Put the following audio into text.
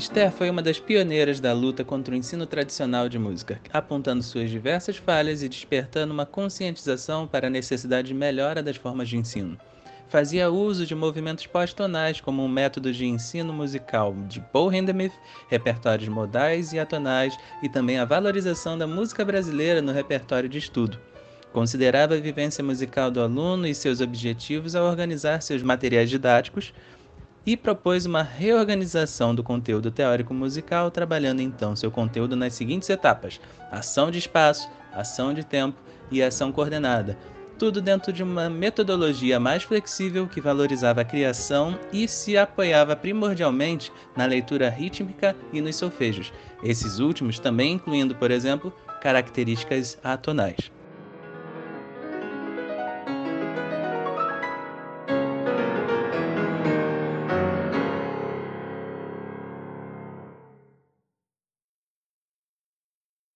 Esther foi uma das pioneiras da luta contra o ensino tradicional de música, apontando suas diversas falhas e despertando uma conscientização para a necessidade de melhora das formas de ensino. Fazia uso de movimentos pós-tonais como um método de ensino musical de Paul Hindemith, repertórios modais e atonais e também a valorização da música brasileira no repertório de estudo. Considerava a vivência musical do aluno e seus objetivos ao organizar seus materiais didáticos, e propôs uma reorganização do conteúdo teórico musical, trabalhando então seu conteúdo nas seguintes etapas: ação de espaço, ação de tempo e ação coordenada. Tudo dentro de uma metodologia mais flexível que valorizava a criação e se apoiava primordialmente na leitura rítmica e nos solfejos, esses últimos também incluindo, por exemplo, características atonais.